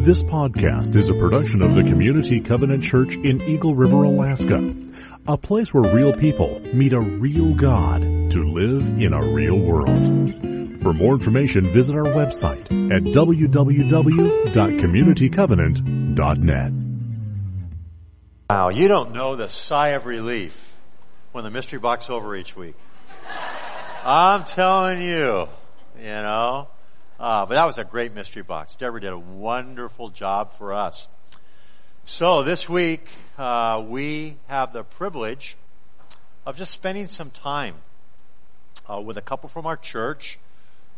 This podcast is a production of the Community Covenant Church in Eagle River, Alaska. A place where real people meet a real God to live in a real world. For more information, visit our website at www.communitycovenant.net. Wow, you don't know the sigh of relief when the mystery box over each week. I'm telling you, you know. Uh, but that was a great mystery box. Deborah did a wonderful job for us. So this week, uh, we have the privilege of just spending some time uh, with a couple from our church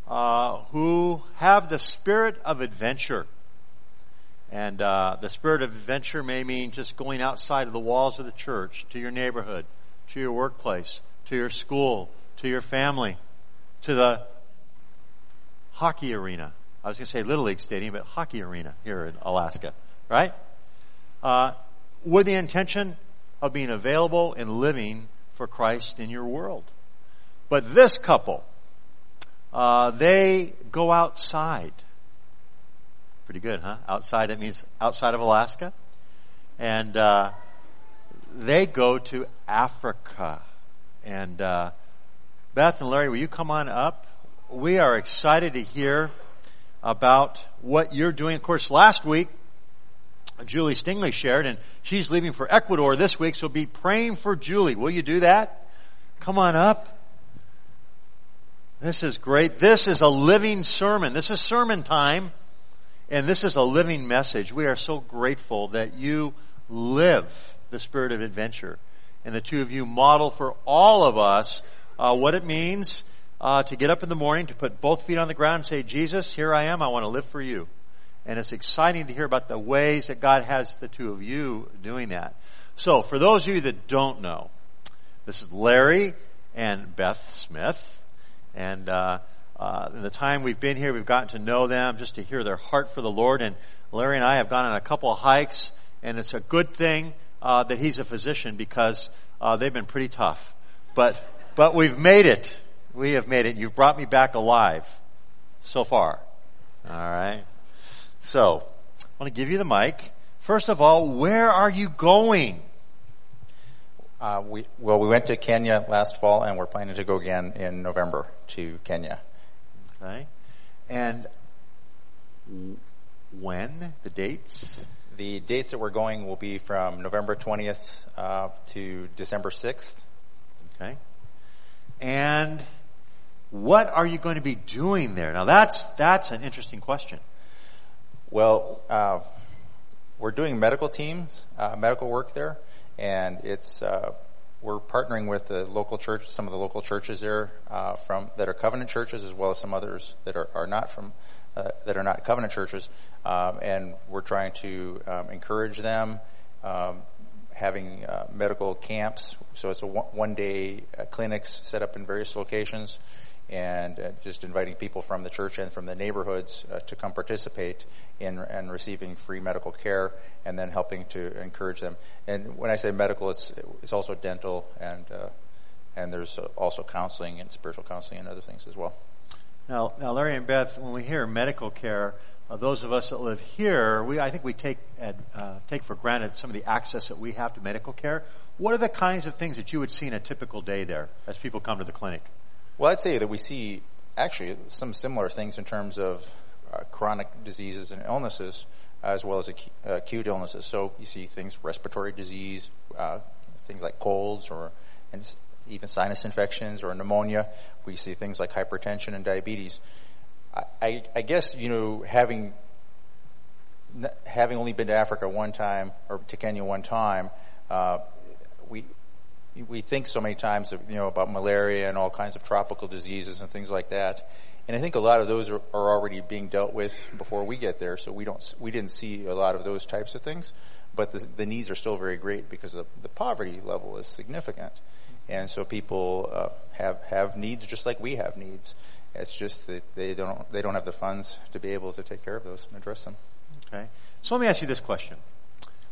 uh, who have the spirit of adventure. And uh, the spirit of adventure may mean just going outside of the walls of the church, to your neighborhood, to your workplace, to your school, to your family, to the hockey arena. I was going to say Little League Stadium, but hockey arena here in Alaska, right? Uh, with the intention of being available and living for Christ in your world. But this couple, uh, they go outside. Pretty good, huh? Outside, it means outside of Alaska. And uh, they go to Africa. And uh, Beth and Larry, will you come on up? We are excited to hear about what you're doing. Of course, last week, Julie Stingley shared, and she's leaving for Ecuador this week, so be praying for Julie. Will you do that? Come on up. This is great. This is a living sermon. This is sermon time, and this is a living message. We are so grateful that you live the spirit of adventure, and the two of you model for all of us uh, what it means uh, to get up in the morning, to put both feet on the ground and say, Jesus, here I am. I want to live for you. And it's exciting to hear about the ways that God has the two of you doing that. So for those of you that don't know, this is Larry and Beth Smith. And, uh, uh, in the time we've been here, we've gotten to know them just to hear their heart for the Lord. And Larry and I have gone on a couple of hikes, and it's a good thing uh, that he's a physician because uh, they've been pretty tough. But but we've made it. We have made it. You've brought me back alive so far. All right. So, I want to give you the mic. First of all, where are you going? Uh, we, well, we went to Kenya last fall, and we're planning to go again in November to Kenya. Okay. And when? The dates? The dates that we're going will be from November 20th uh, to December 6th. Okay. And what are you going to be doing there? Now that's, that's an interesting question. Well, uh, we're doing medical teams, uh, medical work there, and it's, uh, we're partnering with the local church, some of the local churches there, uh, from, that are covenant churches as well as some others that are, are not from, uh, that are not covenant churches, um, and we're trying to um, encourage them, um, having uh, medical camps. So it's a one day clinics set up in various locations and uh, just inviting people from the church and from the neighborhoods uh, to come participate in and receiving free medical care and then helping to encourage them. And when I say medical, it's it's also dental and uh, and there's also counseling and spiritual counseling and other things as well. Now, now, Larry and Beth, when we hear medical care, uh, those of us that live here, we I think we take uh, take for granted some of the access that we have to medical care. What are the kinds of things that you would see in a typical day there as people come to the clinic? Well, I'd say that we see actually some similar things in terms of uh, chronic diseases and illnesses as well as acute illnesses. So you see things, respiratory disease, uh, things like colds or even sinus infections or pneumonia. We see things like hypertension and diabetes. I, I, I guess, you know, having having only been to Africa one time or to Kenya one time, uh, we we think so many times, you know, about malaria and all kinds of tropical diseases and things like that. And I think a lot of those are, are already being dealt with before we get there, so we don't, we didn't see a lot of those types of things. But the, the needs are still very great because the, the poverty level is significant. And so people uh, have have needs just like we have needs. It's just that they don't they don't have the funds to be able to take care of those and address them. Okay. So let me ask you this question.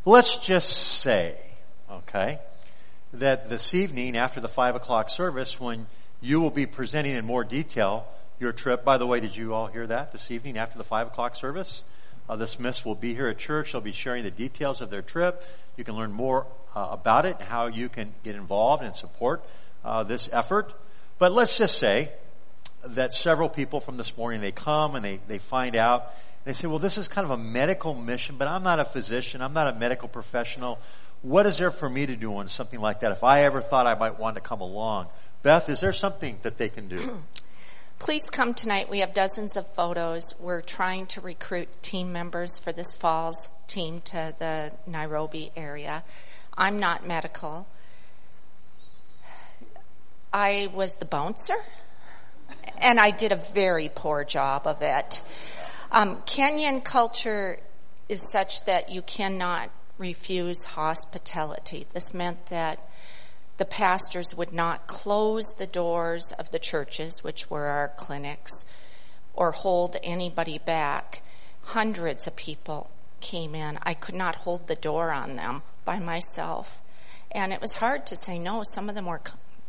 Let's just say, okay, that this evening after the five o'clock service when you will be presenting in more detail your trip. By the way, did you all hear that this evening after the five o'clock service? Uh, the Smiths will be here at church. They'll be sharing the details of their trip. You can learn more uh, about it and how you can get involved and support uh, this effort. But let's just say that several people from this morning, they come and they, they find out, they say, well, this is kind of a medical mission, but I'm not a physician. I'm not a medical professional. What is there for me to do on something like that if I ever thought I might want to come along? Beth, is there something that they can do? Please come tonight. We have dozens of photos. We're trying to recruit team members for this fall's team to the Nairobi area. I'm not medical. I was the bouncer, and I did a very poor job of it. Um, Kenyan culture is such that you cannot refuse hospitality. This meant that the pastors would not close the doors of the churches, which were our clinics, or hold anybody back. Hundreds of people came in. I could not hold the door on them by myself. And it was hard to say no. Some of them were,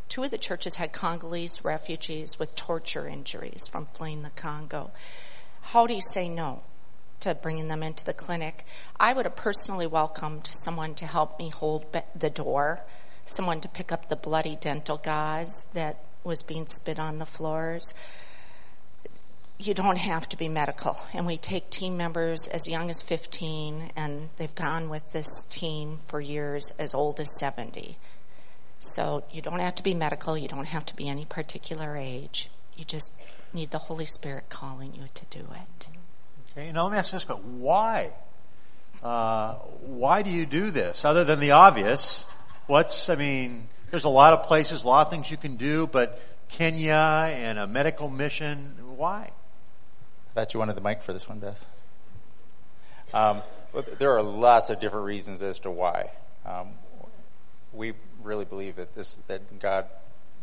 two of the churches had Congolese refugees with torture injuries from fleeing the Congo. How do you say no to bringing them into the clinic? I would have personally welcomed someone to help me hold the door, someone to pick up the bloody dental gauze that was being spit on the floors you don't have to be medical. And we take team members as young as 15, and they've gone with this team for years as old as 70. So you don't have to be medical, you don't have to be any particular age. You just need the Holy Spirit calling you to do it. Okay, now let me ask this, but why? Uh, why do you do this? Other than the obvious, what's, I mean, there's a lot of places, a lot of things you can do, but Kenya and a medical mission, why? I thought you wanted the mic for this one, Beth. Um, there are lots of different reasons as to why. Um, we really believe that this that God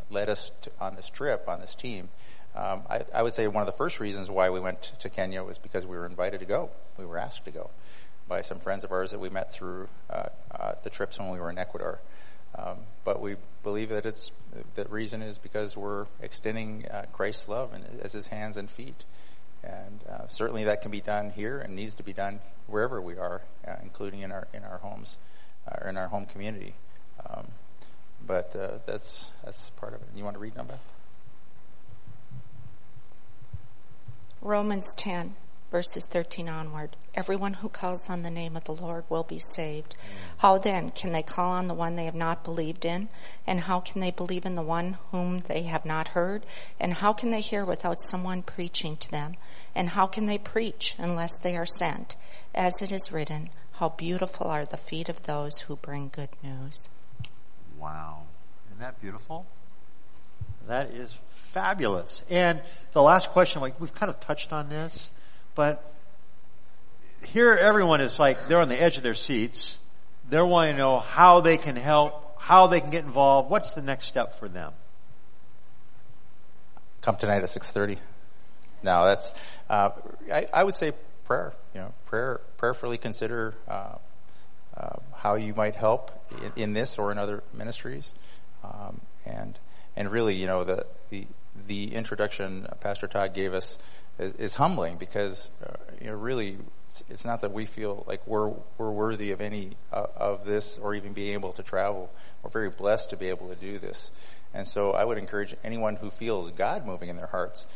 led us to, on this trip on this team. Um, I, I, would say one of the first reasons why we went to Kenya was because we were invited to go. We were asked to go by some friends of ours that we met through uh, uh, the trips when we were in Ecuador. Um, but we believe that it's the reason is because we're extending uh, Christ's love and, as His hands and feet. And uh, certainly that can be done here and needs to be done wherever we are, uh, including in our in our homes uh, or in our home community. Um, but uh, that's that's part of it. You want to read number? Romans 10 verses 13 onward. Everyone who calls on the name of the Lord will be saved. How then can they call on the one they have not believed in? And how can they believe in the one whom they have not heard? And how can they hear without someone preaching to them? And how can they preach unless they are sent? As it is written, how beautiful are the feet of those who bring good news. Wow. Isn't that beautiful? That is fabulous. And the last question, like we've kind of touched on this. But here everyone is like, they're on the edge of their seats. They're wanting to know how they can help, how they can get involved. What's the next step for them? Come tonight at 6.30. No, that's, uh, I, I, would say prayer, you know, prayer, prayerfully consider, uh, uh, how you might help in, in, this or in other ministries. Um, and, and really, you know, the, the, the introduction Pastor Todd gave us is, is humbling because uh, you know really it's, it's, not that we feel like we're we're worthy of any uh, of this or even being able to travel. We're very blessed to be able to do this, and so I would encourage anyone who feels God moving in their hearts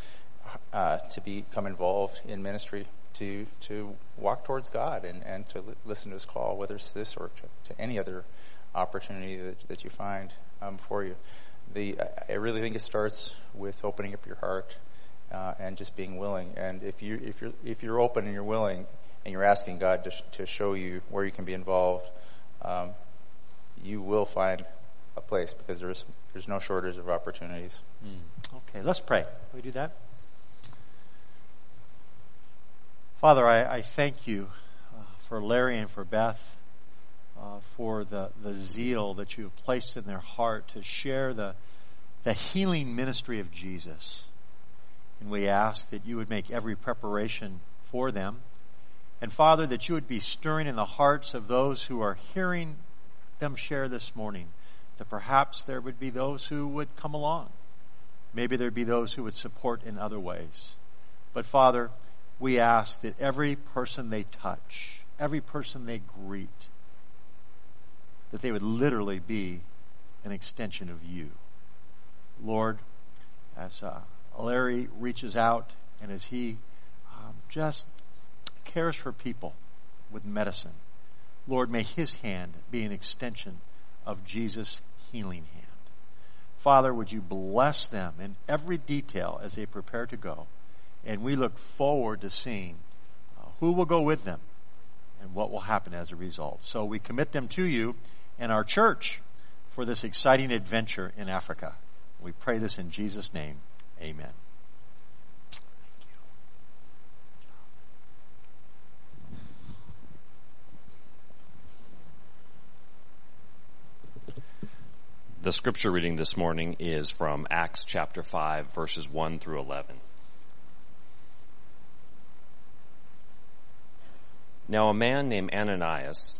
uh, to become involved in ministry. To, to walk towards God and, and to li- listen to His call, whether it's this or to, to any other opportunity that, that you find um, before you. The I really think it starts with opening up your heart uh, and just being willing. And if you if you're if you're open and you're willing and you're asking God to to show you where you can be involved, um, you will find a place because there's there's no shortage of opportunities. Mm. Okay, let's pray. Can we do that? Father, I, I thank you uh, for Larry and for Beth. Uh, for the, the zeal that you have placed in their heart to share the, the healing ministry of Jesus. And we ask that you would make every preparation for them. And Father, that you would be stirring in the hearts of those who are hearing them share this morning, that perhaps there would be those who would come along. Maybe there'd be those who would support in other ways. But Father, we ask that every person they touch, every person they greet, that they would literally be an extension of you. Lord, as uh, Larry reaches out and as he um, just cares for people with medicine, Lord, may his hand be an extension of Jesus' healing hand. Father, would you bless them in every detail as they prepare to go? And we look forward to seeing uh, who will go with them and what will happen as a result. So we commit them to you and our church for this exciting adventure in Africa. We pray this in Jesus' name. Amen. The scripture reading this morning is from Acts chapter 5 verses 1 through 11. Now a man named Ananias,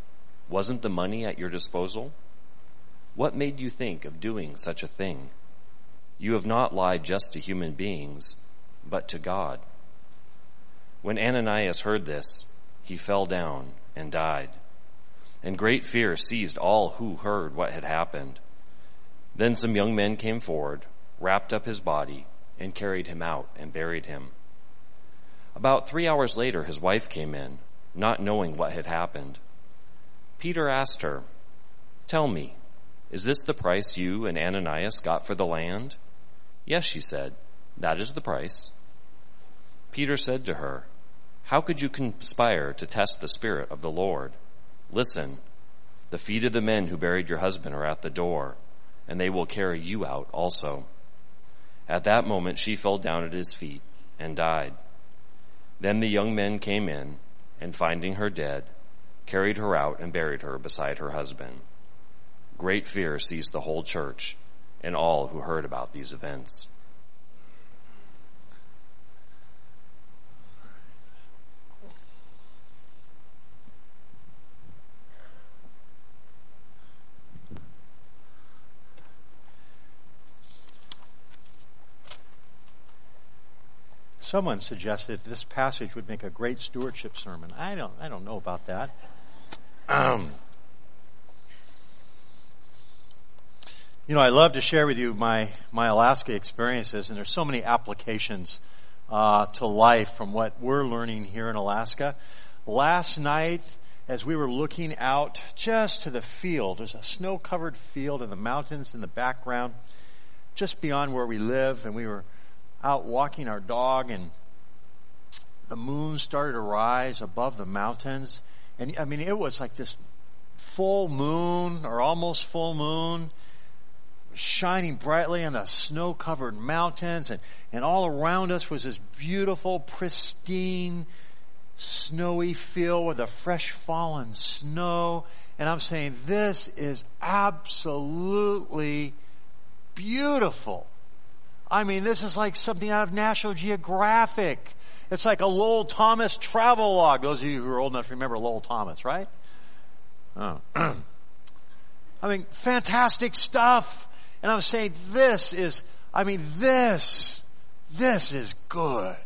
wasn't the money at your disposal? What made you think of doing such a thing? You have not lied just to human beings, but to God. When Ananias heard this, he fell down and died and great fear seized all who heard what had happened. Then some young men came forward, wrapped up his body, and carried him out and buried him. About three hours later, his wife came in, not knowing what had happened. Peter asked her, Tell me, is this the price you and Ananias got for the land? Yes, she said, that is the price. Peter said to her, How could you conspire to test the Spirit of the Lord? Listen, the feet of the men who buried your husband are at the door, and they will carry you out also. At that moment she fell down at his feet and died. Then the young men came in, and finding her dead, carried her out and buried her beside her husband. Great fear seized the whole church and all who heard about these events. someone suggested this passage would make a great stewardship sermon. I don't, I don't know about that. Um, you know, I love to share with you my, my Alaska experiences, and there's so many applications uh, to life from what we're learning here in Alaska. Last night, as we were looking out just to the field, there's a snow-covered field and the mountains in the background, just beyond where we live, and we were out walking our dog and the moon started to rise above the mountains. And I mean, it was like this full moon or almost full moon shining brightly on the snow covered mountains and, and all around us was this beautiful, pristine, snowy field with the fresh fallen snow. And I'm saying this is absolutely beautiful. I mean, this is like something out of National Geographic. It's like a Lowell Thomas travel log. Those of you who are old enough to remember Lowell Thomas, right? Oh. I mean, fantastic stuff. And I'm saying this is, I mean, this, this is good.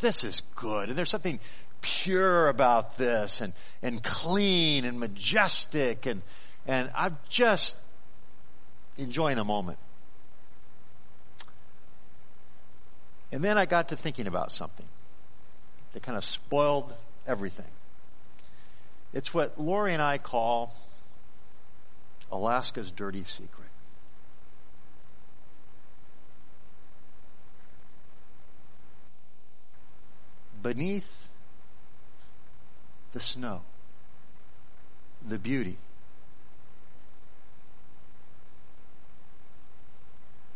This is good. And there's something pure about this and, and clean and majestic and, and I'm just enjoying the moment. And then I got to thinking about something that kind of spoiled everything. It's what Lori and I call Alaska's dirty secret. Beneath the snow, the beauty,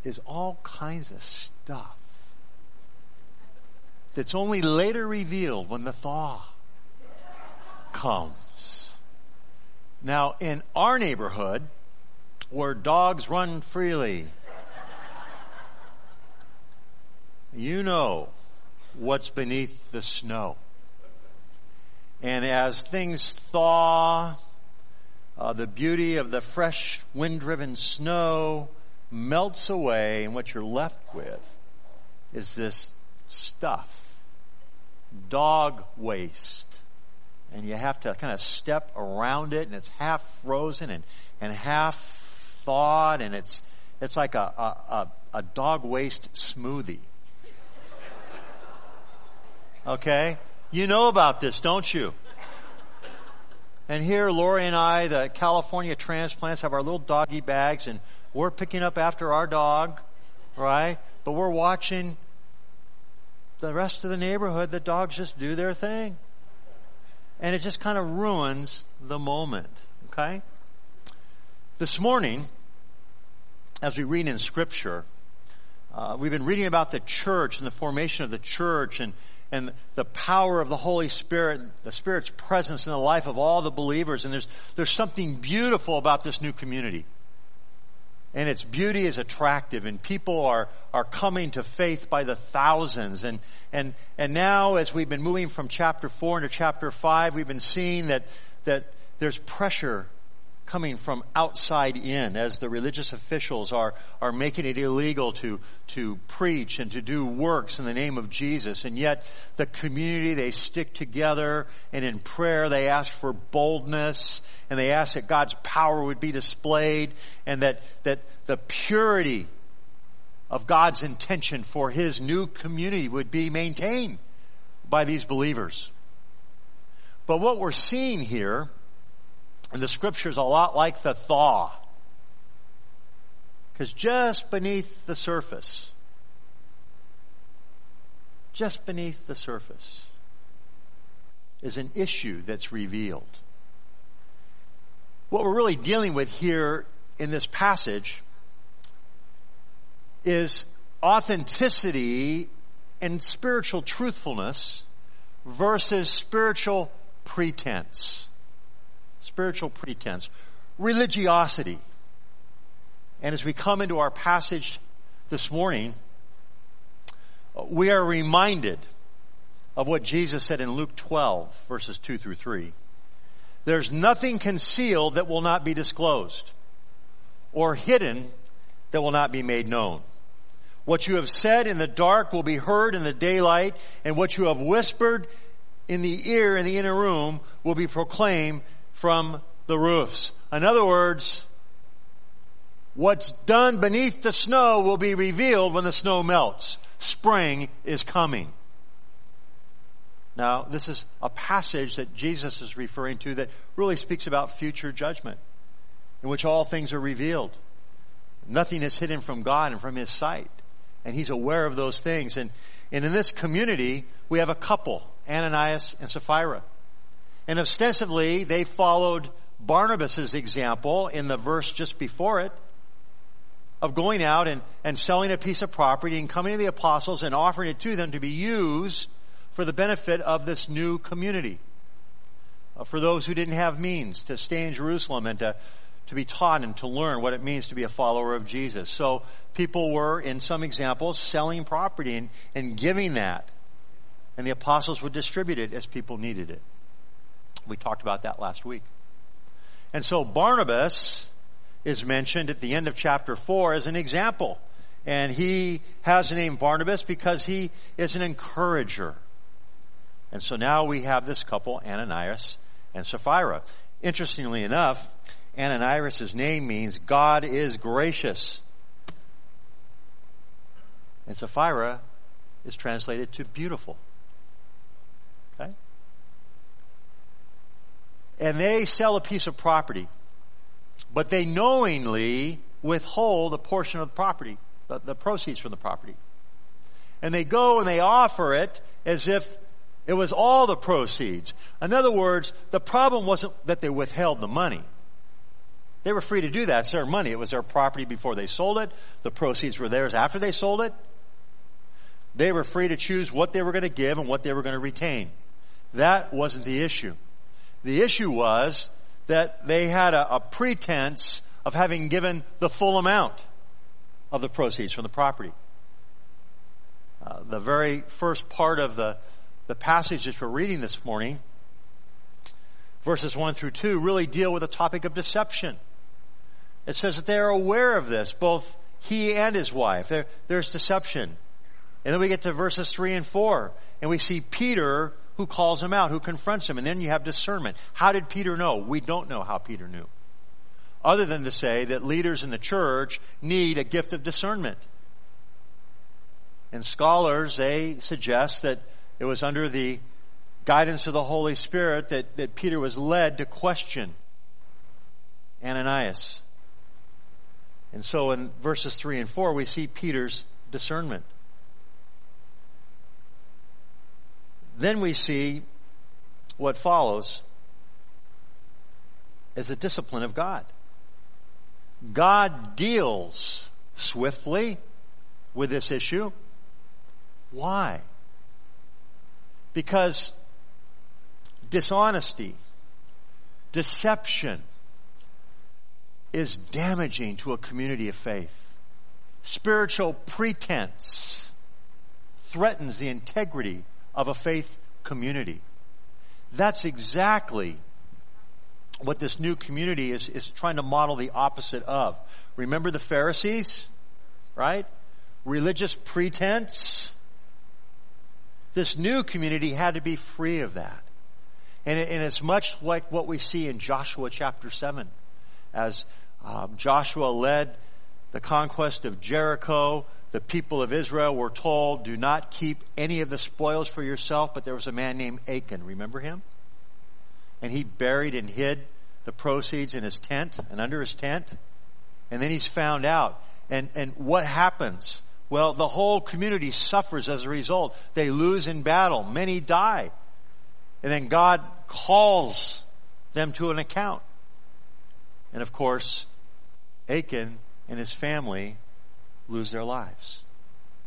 is all kinds of stuff that's only later revealed when the thaw comes. Now, in our neighborhood, where dogs run freely, you know what's beneath the snow. And as things thaw, uh, the beauty of the fresh wind-driven snow melts away, and what you're left with is this stuff, dog waste. And you have to kind of step around it, and it's half frozen and, and half thawed, and it's, it's like a, a, a, a dog waste smoothie. Okay? You know about this, don't you? And here, Lori and I, the California transplants, have our little doggy bags, and we're picking up after our dog, right? But we're watching the rest of the neighborhood, the dogs just do their thing. And it just kind of ruins the moment, okay? This morning, as we read in Scripture, uh, we've been reading about the church and the formation of the church and and the power of the Holy Spirit, the Spirit's presence in the life of all the believers. And there's, there's something beautiful about this new community. And its beauty is attractive and people are, are coming to faith by the thousands. And, and, and now as we've been moving from chapter four into chapter five, we've been seeing that, that there's pressure coming from outside in as the religious officials are, are making it illegal to, to preach and to do works in the name of Jesus. And yet the community, they stick together and in prayer they ask for boldness and they ask that God's power would be displayed and that, that the purity of God's intention for His new community would be maintained by these believers. But what we're seeing here and the scripture's a lot like the thaw. Because just beneath the surface, just beneath the surface, is an issue that's revealed. What we're really dealing with here in this passage is authenticity and spiritual truthfulness versus spiritual pretense spiritual pretense, religiosity. And as we come into our passage this morning, uh, we are reminded of what Jesus said in Luke 12 verses 2 through 3. There's nothing concealed that will not be disclosed or hidden that will not be made known. What you have said in the dark will be heard in the daylight and what you have whispered in the ear in the inner room will be proclaimed from the roofs. In other words, what's done beneath the snow will be revealed when the snow melts. Spring is coming. Now, this is a passage that Jesus is referring to that really speaks about future judgment, in which all things are revealed. Nothing is hidden from God and from His sight. And He's aware of those things. And, and in this community, we have a couple, Ananias and Sapphira. And ostensibly, they followed Barnabas' example in the verse just before it of going out and, and selling a piece of property and coming to the apostles and offering it to them to be used for the benefit of this new community. Uh, for those who didn't have means to stay in Jerusalem and to, to be taught and to learn what it means to be a follower of Jesus. So people were, in some examples, selling property and, and giving that. And the apostles would distribute it as people needed it. We talked about that last week. And so Barnabas is mentioned at the end of chapter 4 as an example. And he has the name Barnabas because he is an encourager. And so now we have this couple, Ananias and Sapphira. Interestingly enough, Ananias' name means God is gracious. And Sapphira is translated to beautiful. And they sell a piece of property, but they knowingly withhold a portion of the property, the, the proceeds from the property. And they go and they offer it as if it was all the proceeds. In other words, the problem wasn't that they withheld the money. They were free to do that. It's their money. It was their property before they sold it. The proceeds were theirs after they sold it. They were free to choose what they were going to give and what they were going to retain. That wasn't the issue. The issue was that they had a, a pretense of having given the full amount of the proceeds from the property. Uh, the very first part of the, the passage that we're reading this morning, verses 1 through 2, really deal with the topic of deception. It says that they are aware of this, both he and his wife. There, there's deception. And then we get to verses 3 and 4, and we see Peter who calls him out, who confronts him, and then you have discernment. How did Peter know? We don't know how Peter knew. Other than to say that leaders in the church need a gift of discernment. And scholars, they suggest that it was under the guidance of the Holy Spirit that, that Peter was led to question Ananias. And so in verses 3 and 4, we see Peter's discernment. Then we see what follows as the discipline of God. God deals swiftly with this issue. Why? Because dishonesty, deception is damaging to a community of faith. Spiritual pretense threatens the integrity of a faith community. That's exactly what this new community is, is trying to model the opposite of. Remember the Pharisees? Right? Religious pretense. This new community had to be free of that. And, it, and it's much like what we see in Joshua chapter 7. As um, Joshua led the conquest of Jericho, the people of Israel were told, do not keep any of the spoils for yourself, but there was a man named Achan. Remember him? And he buried and hid the proceeds in his tent and under his tent. And then he's found out. And, and what happens? Well, the whole community suffers as a result. They lose in battle. Many die. And then God calls them to an account. And of course, Achan and his family lose their lives.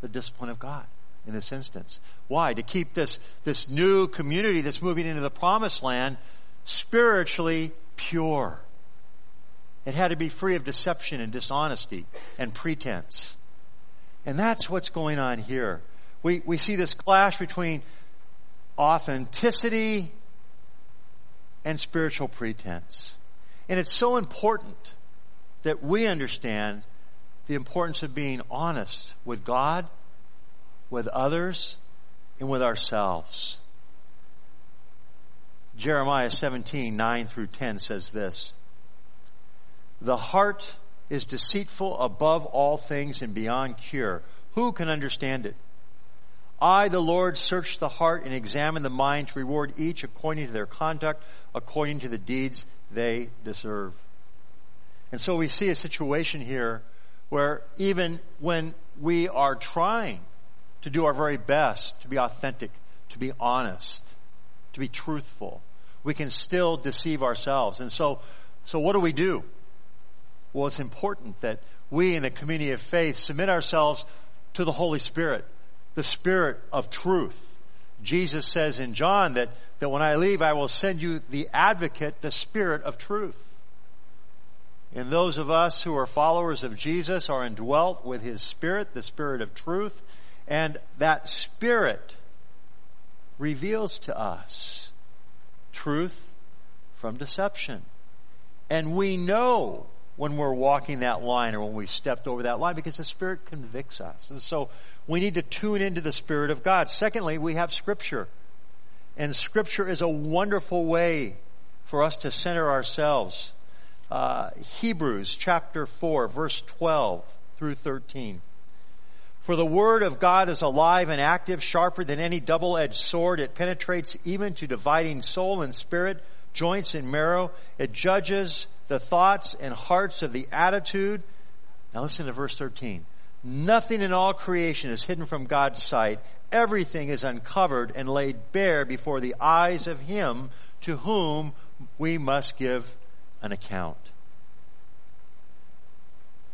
The discipline of God in this instance. Why? To keep this, this new community that's moving into the promised land spiritually pure. It had to be free of deception and dishonesty and pretense. And that's what's going on here. We, we see this clash between authenticity and spiritual pretense. And it's so important that we understand the importance of being honest with God, with others, and with ourselves. Jeremiah 17, 9 through 10 says this. The heart is deceitful above all things and beyond cure. Who can understand it? I, the Lord, search the heart and examine the mind to reward each according to their conduct, according to the deeds they deserve. And so we see a situation here where even when we are trying to do our very best to be authentic, to be honest, to be truthful, we can still deceive ourselves. And so, so what do we do? Well, it's important that we in the community of faith submit ourselves to the Holy Spirit, the Spirit of truth. Jesus says in John that, that when I leave, I will send you the advocate, the Spirit of truth. And those of us who are followers of Jesus are indwelt with His Spirit, the Spirit of truth, and that Spirit reveals to us truth from deception. And we know when we're walking that line or when we've stepped over that line because the Spirit convicts us. And so we need to tune into the Spirit of God. Secondly, we have Scripture. And Scripture is a wonderful way for us to center ourselves uh, Hebrews chapter 4, verse 12 through 13. For the word of God is alive and active, sharper than any double-edged sword. It penetrates even to dividing soul and spirit, joints and marrow. It judges the thoughts and hearts of the attitude. Now listen to verse 13. Nothing in all creation is hidden from God's sight. Everything is uncovered and laid bare before the eyes of Him to whom we must give an account.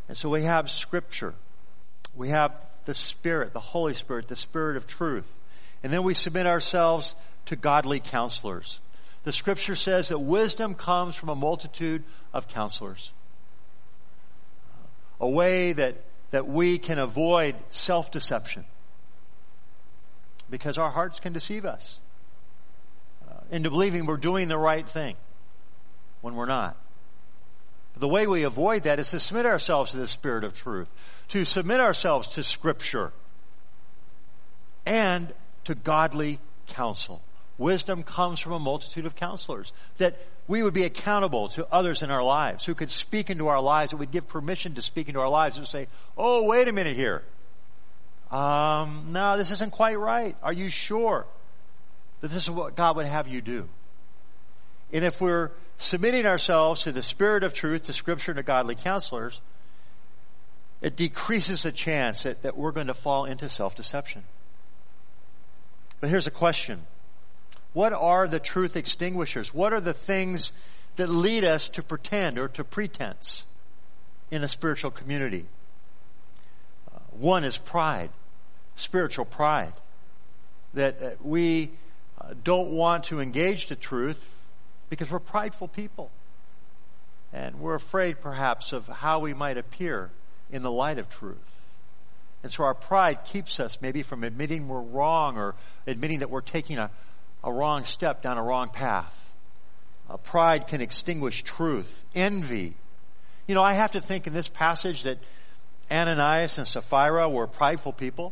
And so we have scripture. We have the Spirit, the Holy Spirit, the Spirit of truth. And then we submit ourselves to godly counselors. The scripture says that wisdom comes from a multitude of counselors. A way that, that we can avoid self-deception. Because our hearts can deceive us uh, into believing we're doing the right thing when we're not. The way we avoid that is to submit ourselves to the Spirit of truth, to submit ourselves to Scripture, and to godly counsel. Wisdom comes from a multitude of counselors. That we would be accountable to others in our lives who could speak into our lives, that would give permission to speak into our lives and say, oh, wait a minute here. Um, no, this isn't quite right. Are you sure that this is what God would have you do? And if we're submitting ourselves to the Spirit of truth, to Scripture, and to godly counselors, it decreases the chance that, that we're going to fall into self-deception. But here's a question. What are the truth extinguishers? What are the things that lead us to pretend or to pretense in a spiritual community? Uh, one is pride, spiritual pride. That we uh, don't want to engage the truth because we're prideful people. And we're afraid perhaps of how we might appear in the light of truth. And so our pride keeps us maybe from admitting we're wrong or admitting that we're taking a, a wrong step down a wrong path. Uh, pride can extinguish truth. Envy. You know, I have to think in this passage that Ananias and Sapphira were prideful people,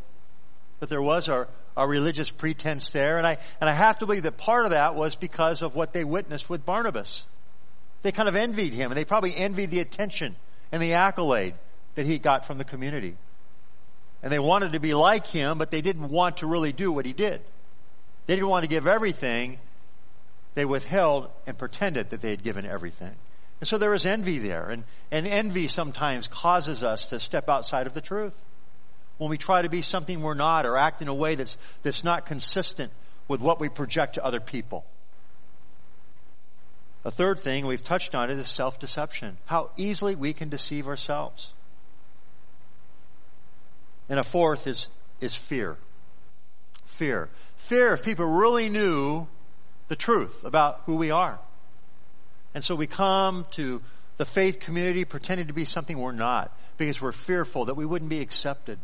that there was a, a religious pretense there, and I, and I have to believe that part of that was because of what they witnessed with Barnabas. They kind of envied him, and they probably envied the attention and the accolade that he got from the community. And they wanted to be like him, but they didn't want to really do what he did. They didn't want to give everything. They withheld and pretended that they had given everything. And so there was envy there. And, and envy sometimes causes us to step outside of the truth. When we try to be something we're not or act in a way that's, that's not consistent with what we project to other people. A third thing, we've touched on it, is self-deception. How easily we can deceive ourselves. And a fourth is, is fear. Fear. Fear if people really knew the truth about who we are. And so we come to the faith community pretending to be something we're not because we're fearful that we wouldn't be accepted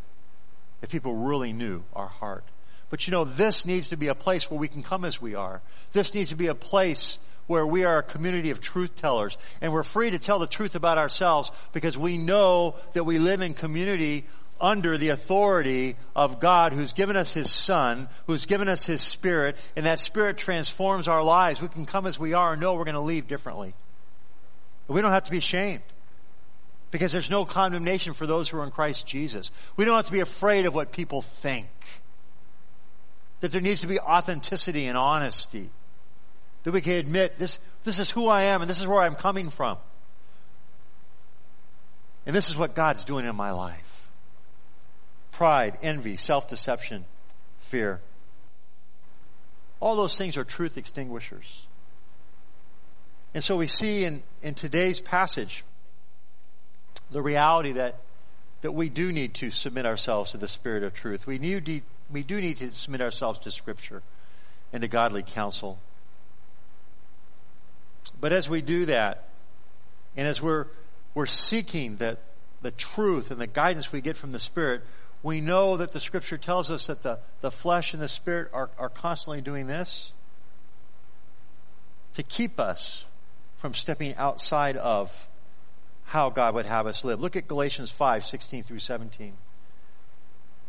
if people really knew our heart. But you know, this needs to be a place where we can come as we are. This needs to be a place where we are a community of truth tellers and we're free to tell the truth about ourselves because we know that we live in community under the authority of God who's given us His Son, who's given us His Spirit, and that Spirit transforms our lives. We can come as we are and know we're going to leave differently. We don't have to be ashamed. Because there's no condemnation for those who are in Christ Jesus. We don't have to be afraid of what people think. That there needs to be authenticity and honesty. That we can admit this, this is who I am and this is where I'm coming from. And this is what God's doing in my life pride, envy, self-deception, fear. All those things are truth extinguishers. And so we see in, in today's passage the reality that, that we do need to submit ourselves to the Spirit of truth. We, need, we do need to submit ourselves to Scripture and to godly counsel. But as we do that, and as we're, we're seeking the, the truth and the guidance we get from the Spirit, we know that the scripture tells us that the, the flesh and the spirit are, are constantly doing this to keep us from stepping outside of how God would have us live. Look at Galatians 5, 16 through 17.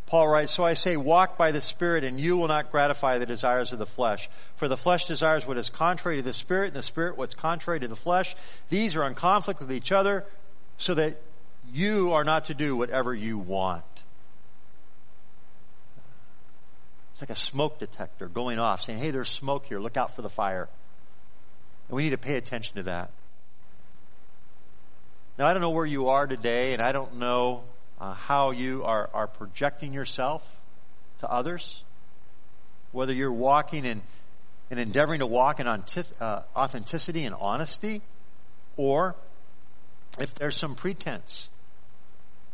Paul writes, So I say, walk by the Spirit, and you will not gratify the desires of the flesh. For the flesh desires what is contrary to the Spirit, and the Spirit what's contrary to the flesh. These are in conflict with each other, so that you are not to do whatever you want. It's like a smoke detector going off saying, hey, there's smoke here. Look out for the fire. And we need to pay attention to that. Now, I don't know where you are today, and I don't know uh, how you are, are projecting yourself to others. Whether you're walking in and endeavoring to walk in uh, authenticity and honesty, or if there's some pretense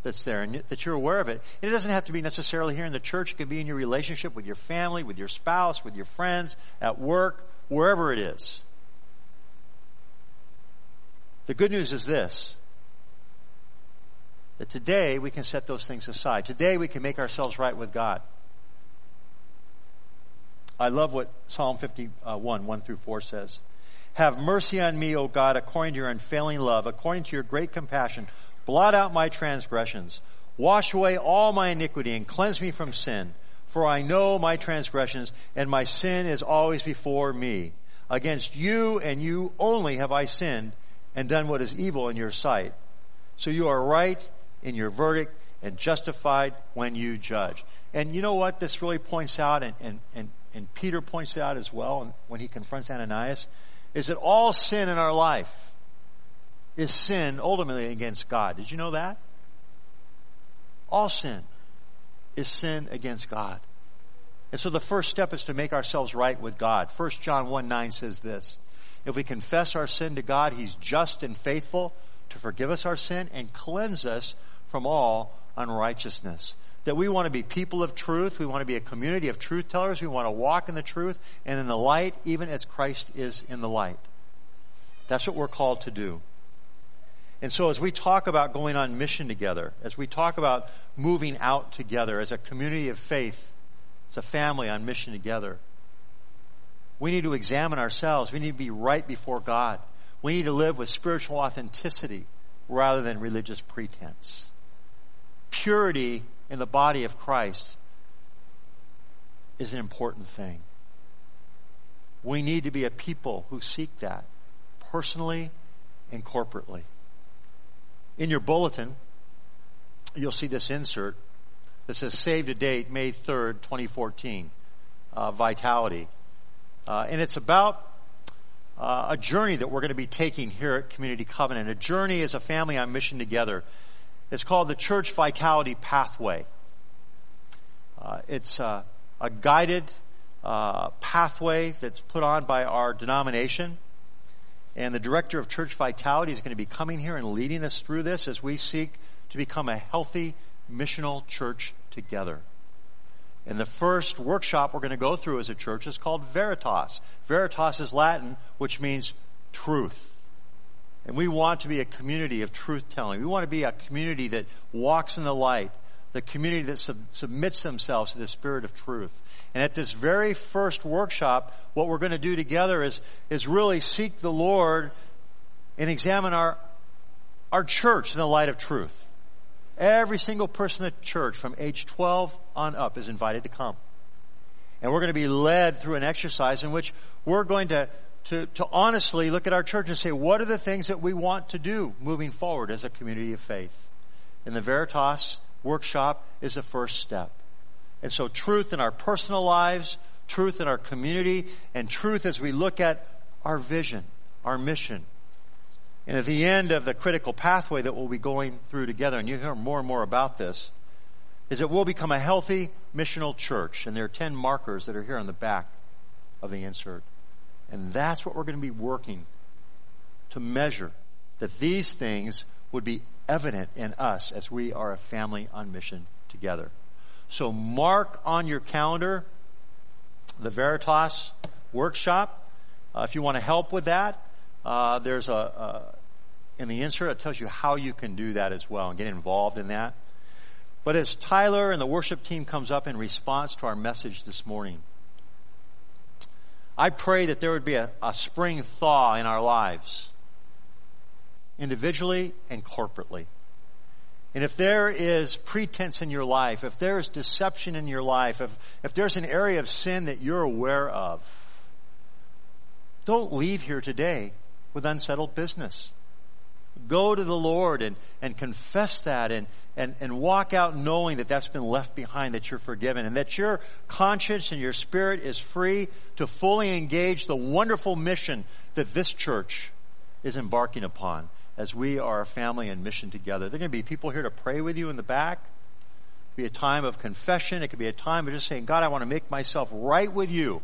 that's there and that you're aware of it. It doesn't have to be necessarily here in the church. It could be in your relationship with your family, with your spouse, with your friends, at work, wherever it is. The good news is this. That today we can set those things aside. Today we can make ourselves right with God. I love what Psalm 51, 1 through 4 says. Have mercy on me, O God, according to your unfailing love, according to your great compassion. Blot out my transgressions. Wash away all my iniquity and cleanse me from sin. For I know my transgressions and my sin is always before me. Against you and you only have I sinned and done what is evil in your sight. So you are right in your verdict and justified when you judge. And you know what this really points out and, and, and, and Peter points out as well when he confronts Ananias? is that all sin in our life is sin ultimately against God. Did you know that? All sin is sin against God. And so the first step is to make ourselves right with God. 1 John 1 9 says this. If we confess our sin to God, He's just and faithful to forgive us our sin and cleanse us from all unrighteousness that we want to be people of truth. We want to be a community of truth tellers. We want to walk in the truth and in the light, even as Christ is in the light. That's what we're called to do. And so as we talk about going on mission together, as we talk about moving out together as a community of faith, as a family on mission together, we need to examine ourselves. We need to be right before God. We need to live with spiritual authenticity rather than religious pretense. Purity in the body of Christ is an important thing. We need to be a people who seek that personally and corporately. In your bulletin, you'll see this insert that says Save to Date, May 3rd, 2014, uh, Vitality. Uh, and it's about uh, a journey that we're going to be taking here at Community Covenant. A journey as a family on mission together. It's called the Church Vitality Pathway. Uh, it's uh, a guided uh, pathway that's put on by our denomination. And the director of church vitality is going to be coming here and leading us through this as we seek to become a healthy missional church together. And the first workshop we're going to go through as a church is called Veritas. Veritas is Latin, which means truth. And we want to be a community of truth telling. We want to be a community that walks in the light, the community that sub- submits themselves to the spirit of truth. And at this very first workshop, what we're going to do together is, is really seek the Lord and examine our, our church in the light of truth. Every single person in the church from age 12 on up is invited to come. And we're going to be led through an exercise in which we're going to to, to honestly look at our church and say, what are the things that we want to do moving forward as a community of faith? And the Veritas workshop is the first step. And so truth in our personal lives, truth in our community, and truth as we look at our vision, our mission. And at the end of the critical pathway that we'll be going through together, and you hear more and more about this, is that we'll become a healthy missional church. And there are 10 markers that are here on the back of the insert. And that's what we're going to be working to measure that these things would be evident in us as we are a family on mission together. So mark on your calendar the Veritas workshop. Uh, if you want to help with that, uh, there's a, a, in the insert it tells you how you can do that as well and get involved in that. But as Tyler and the worship team comes up in response to our message this morning, I pray that there would be a, a spring thaw in our lives, individually and corporately. And if there is pretense in your life, if there is deception in your life, if, if there's an area of sin that you're aware of, don't leave here today with unsettled business. Go to the Lord and, and confess that and, and, and walk out knowing that that's been left behind, that you're forgiven, and that your conscience and your spirit is free to fully engage the wonderful mission that this church is embarking upon as we are a family and mission together. There are going to be people here to pray with you in the back. It'll be a time of confession. It could be a time of just saying, God, I want to make myself right with you.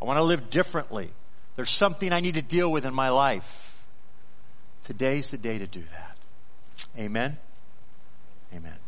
I want to live differently. There's something I need to deal with in my life. Today's the day to do that. Amen. Amen.